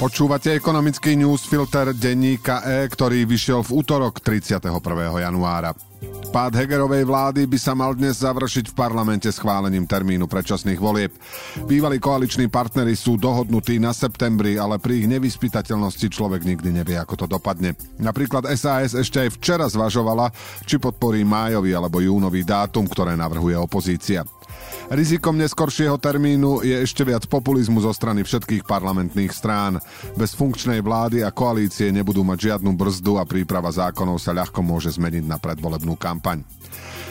Počúvate ekonomický newsfilter denníka E, ktorý vyšiel v útorok 31. januára. Pád Hegerovej vlády by sa mal dnes završiť v parlamente schválením termínu predčasných volieb. Bývalí koaliční partnery sú dohodnutí na septembri, ale pri ich nevyspytateľnosti človek nikdy nevie, ako to dopadne. Napríklad SAS ešte aj včera zvažovala, či podporí májový alebo júnový dátum, ktoré navrhuje opozícia. Rizikom neskoršieho termínu je ešte viac populizmu zo strany všetkých parlamentných strán. Bez funkčnej vlády a koalície nebudú mať žiadnu brzdu a príprava zákonov sa ľahko môže zmeniť na predvolebnú kampaň.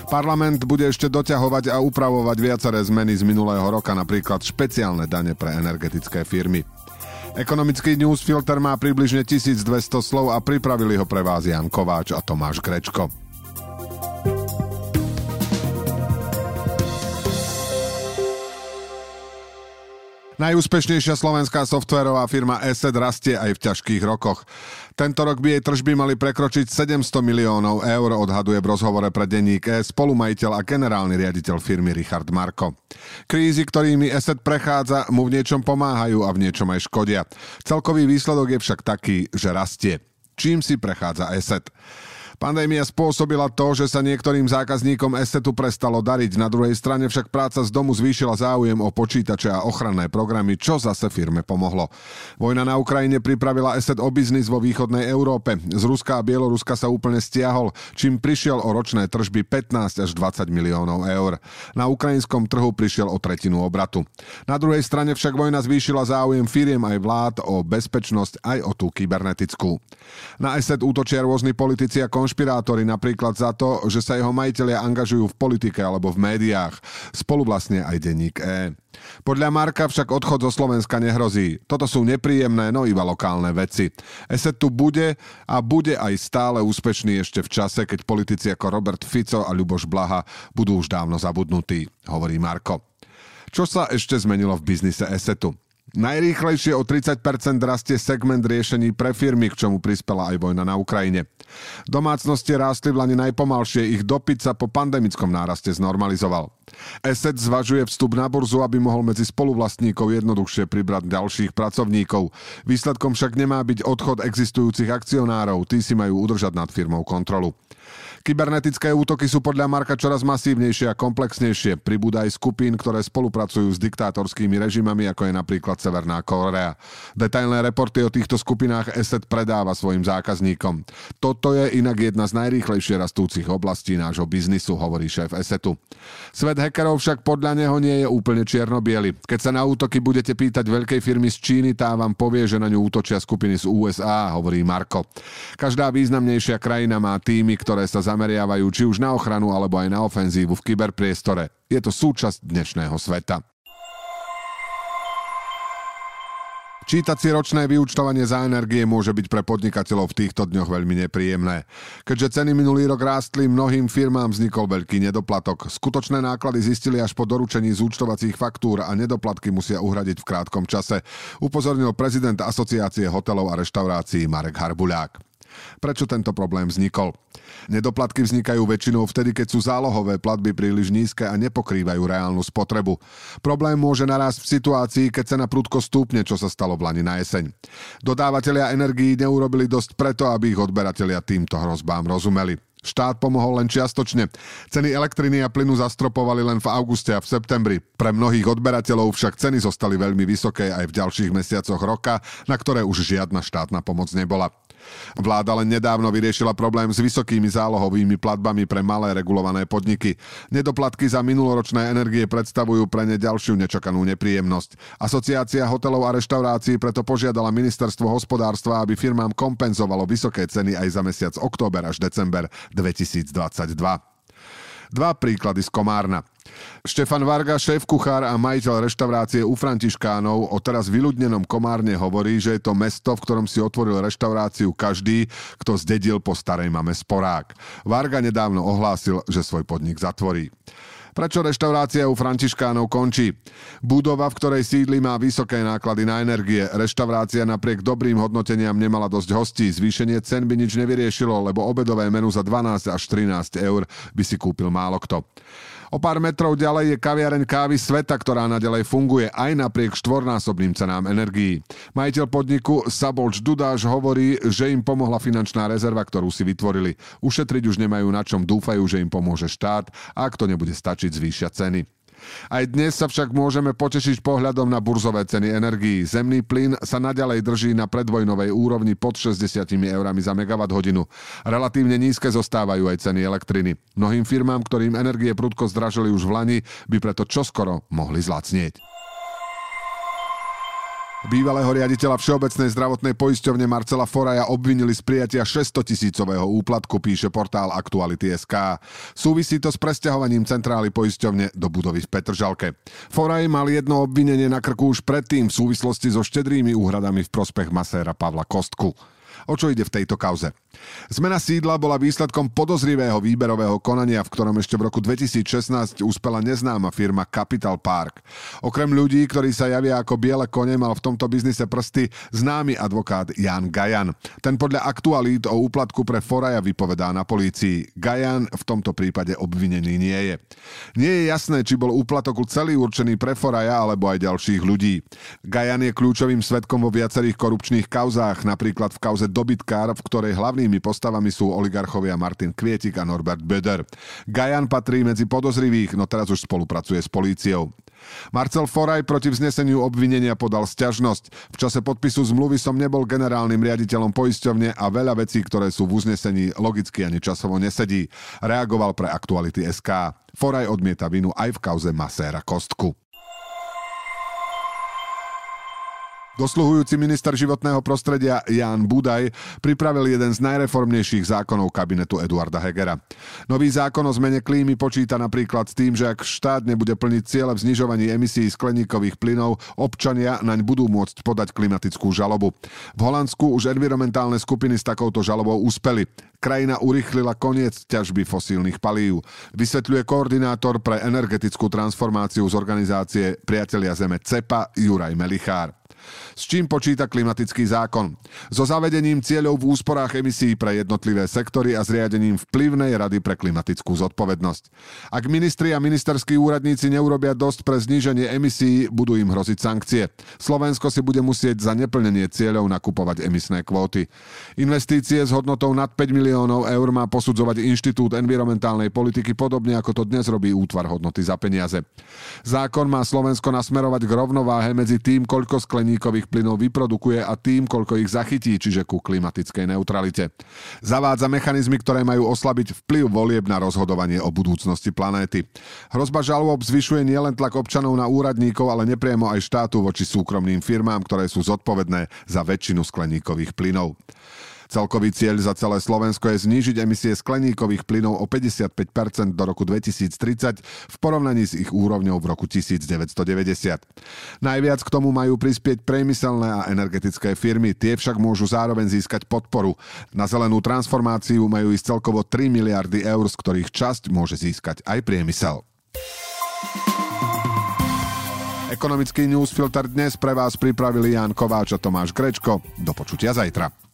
Parlament bude ešte doťahovať a upravovať viaceré zmeny z minulého roka, napríklad špeciálne dane pre energetické firmy. Ekonomický newsfilter má približne 1200 slov a pripravili ho pre vás Jan Kováč a Tomáš Grečko. Najúspešnejšia slovenská softverová firma ESET rastie aj v ťažkých rokoch. Tento rok by jej tržby mali prekročiť 700 miliónov eur, odhaduje v rozhovore pre denník E spolumajiteľ a generálny riaditeľ firmy Richard Marko. Krízy, ktorými ESET prechádza, mu v niečom pomáhajú a v niečom aj škodia. Celkový výsledok je však taký, že rastie. Čím si prechádza ESET? Pandémia spôsobila to, že sa niektorým zákazníkom Essetu prestalo dariť. Na druhej strane však práca z domu zvýšila záujem o počítače a ochranné programy, čo zase firme pomohlo. Vojna na Ukrajine pripravila Esset o biznis vo východnej Európe. Z Ruska a Bieloruska sa úplne stiahol, čím prišiel o ročné tržby 15 až 20 miliónov eur. Na ukrajinskom trhu prišiel o tretinu obratu. Na druhej strane však vojna zvýšila záujem firiem aj vlád o bezpečnosť aj o tú kybernetickú. Na Esset útočia rôzni politici a konšpirátori napríklad za to, že sa jeho majiteľia angažujú v politike alebo v médiách. Spolu vlastne aj denník E. Podľa Marka však odchod zo Slovenska nehrozí. Toto sú nepríjemné, no iba lokálne veci. ESET tu bude a bude aj stále úspešný ešte v čase, keď politici ako Robert Fico a Ľuboš Blaha budú už dávno zabudnutí, hovorí Marko. Čo sa ešte zmenilo v biznise ESETu? Najrýchlejšie o 30% rastie segment riešení pre firmy, k čomu prispela aj vojna na Ukrajine. Domácnosti rástli v Lani najpomalšie, ich dopyt sa po pandemickom náraste znormalizoval. Asset zvažuje vstup na burzu, aby mohol medzi spoluvlastníkov jednoduchšie pribrať ďalších pracovníkov. Výsledkom však nemá byť odchod existujúcich akcionárov, tí si majú udržať nad firmou kontrolu. Kybernetické útoky sú podľa Marka čoraz masívnejšie a komplexnejšie. Pribúda aj skupín, ktoré spolupracujú s diktátorskými režimami, ako je napríklad Severná Korea. Detailné reporty o týchto skupinách ESET predáva svojim zákazníkom. Toto je inak jedna z najrýchlejšie rastúcich oblastí nášho biznisu, hovorí šéf ESETu. Svet hackerov však podľa neho nie je úplne čierno Keď sa na útoky budete pýtať veľkej firmy z Číny, tá vám povie, že na ňu útočia skupiny z USA, hovorí Marko. Každá významnejšia krajina má týmy, ktoré sa zameriavajú či už na ochranu alebo aj na ofenzívu v kyberpriestore. Je to súčasť dnešného sveta. Čítať si ročné vyučtovanie za energie môže byť pre podnikateľov v týchto dňoch veľmi nepríjemné. Keďže ceny minulý rok rástli, mnohým firmám vznikol veľký nedoplatok. Skutočné náklady zistili až po doručení zúčtovacích faktúr a nedoplatky musia uhradiť v krátkom čase, upozornil prezident Asociácie hotelov a reštaurácií Marek Harbuľák. Prečo tento problém vznikol? Nedoplatky vznikajú väčšinou vtedy, keď sú zálohové platby príliš nízke a nepokrývajú reálnu spotrebu. Problém môže narásť v situácii, keď cena prudko stúpne, čo sa stalo v Lani na jeseň. Dodávateľia energií neurobili dosť preto, aby ich odberatelia týmto hrozbám rozumeli. Štát pomohol len čiastočne. Ceny elektriny a plynu zastropovali len v auguste a v septembri. Pre mnohých odberateľov však ceny zostali veľmi vysoké aj v ďalších mesiacoch roka, na ktoré už žiadna štátna pomoc nebola. Vláda len nedávno vyriešila problém s vysokými zálohovými platbami pre malé regulované podniky. Nedoplatky za minuloročné energie predstavujú pre ne ďalšiu nečakanú nepríjemnosť. Asociácia hotelov a reštaurácií preto požiadala ministerstvo hospodárstva, aby firmám kompenzovalo vysoké ceny aj za mesiac október až december 2022. Dva príklady z Komárna. Štefan Varga, šéf kuchár a majiteľ reštaurácie u Františkánov o teraz vyľudnenom Komárne hovorí, že je to mesto, v ktorom si otvoril reštauráciu každý, kto zdedil po starej mame sporák. Varga nedávno ohlásil, že svoj podnik zatvorí. Prečo reštaurácia u Františkánov končí? Budova, v ktorej sídli, má vysoké náklady na energie. Reštaurácia napriek dobrým hodnoteniam nemala dosť hostí. Zvýšenie cen by nič nevyriešilo, lebo obedové menu za 12 až 13 eur by si kúpil málo kto. O pár metrov ďalej je kaviareň kávy Sveta, ktorá nadalej funguje aj napriek štvornásobným cenám energií. Majiteľ podniku Sabolč Dudáš hovorí, že im pomohla finančná rezerva, ktorú si vytvorili. Ušetriť už nemajú na čom, dúfajú, že im pomôže štát a ak to nebude stačiť, zvýšia ceny. Aj dnes sa však môžeme potešiť pohľadom na burzové ceny energií. Zemný plyn sa naďalej drží na predvojnovej úrovni pod 60 eurami za megawatt hodinu. Relatívne nízke zostávajú aj ceny elektriny. Mnohým firmám, ktorým energie prudko zdražili už v Lani, by preto čoskoro mohli zlacnieť. Bývalého riaditeľa Všeobecnej zdravotnej poisťovne Marcela Foraja obvinili z prijatia 600 tisícového úplatku, píše portál Aktuality.sk. Súvisí to s presťahovaním centrály poisťovne do budovy v Petržalke. Foraj mal jedno obvinenie na krku už predtým v súvislosti so štedrými úhradami v prospech maséra Pavla Kostku. O čo ide v tejto kauze? Zmena sídla bola výsledkom podozrivého výberového konania, v ktorom ešte v roku 2016 uspela neznáma firma Capital Park. Okrem ľudí, ktorí sa javia ako biele kone, mal v tomto biznise prsty známy advokát Jan Gajan. Ten podľa aktualít o úplatku pre Foraja vypovedá na polícii. Gajan v tomto prípade obvinený nie je. Nie je jasné, či bol úplatok celý určený pre Foraja alebo aj ďalších ľudí. Gajan je kľúčovým svetkom vo viacerých korupčných kauzách, napríklad v kauze Dobytkár, v ktorej hlavnými postavami sú oligarchovia Martin Kvietik a Norbert Böder. Gajan patrí medzi podozrivých, no teraz už spolupracuje s políciou. Marcel Foraj proti vzneseniu obvinenia podal sťažnosť. V čase podpisu zmluvy som nebol generálnym riaditeľom poisťovne a veľa vecí, ktoré sú v uznesení logicky ani časovo nesedí. Reagoval pre aktuality SK. Foraj odmieta vinu aj v kauze Maséra Kostku. Dosluhujúci minister životného prostredia Jan Budaj pripravil jeden z najreformnejších zákonov kabinetu Eduarda Hegera. Nový zákon o zmene klímy počíta napríklad s tým, že ak štát nebude plniť ciele v znižovaní emisí skleníkových plynov, občania naň budú môcť podať klimatickú žalobu. V Holandsku už environmentálne skupiny s takouto žalobou uspeli. Krajina urychlila koniec ťažby fosílnych palív. Vysvetľuje koordinátor pre energetickú transformáciu z organizácie Priatelia Zeme CEPA Juraj Melichár. S čím počíta klimatický zákon? So zavedením cieľov v úsporách emisí pre jednotlivé sektory a zriadením vplyvnej rady pre klimatickú zodpovednosť. Ak ministri a ministerskí úradníci neurobia dosť pre zníženie emisí, budú im hroziť sankcie. Slovensko si bude musieť za neplnenie cieľov nakupovať emisné kvóty. Investície s hodnotou nad 5 miliónov eur má posudzovať Inštitút environmentálnej politiky podobne ako to dnes robí útvar hodnoty za peniaze. Zákon má Slovensko nasmerovať k rovnováhe medzi tým, koľko skleník skleníkových plynov vyprodukuje a tým, koľko ich zachytí, čiže ku klimatickej neutralite. Zavádza mechanizmy, ktoré majú oslabiť vplyv volieb na rozhodovanie o budúcnosti planéty. Hrozba žalob zvyšuje nielen tlak občanov na úradníkov, ale nepriamo aj štátu voči súkromným firmám, ktoré sú zodpovedné za väčšinu skleníkových plynov. Celkový cieľ za celé Slovensko je znížiť emisie skleníkových plynov o 55% do roku 2030 v porovnaní s ich úrovňou v roku 1990. Najviac k tomu majú prispieť priemyselné a energetické firmy, tie však môžu zároveň získať podporu. Na zelenú transformáciu majú ísť celkovo 3 miliardy eur, z ktorých časť môže získať aj priemysel. Ekonomický newsfilter dnes pre vás pripravili Jan Kováč a Tomáš Grečko. Do počutia zajtra.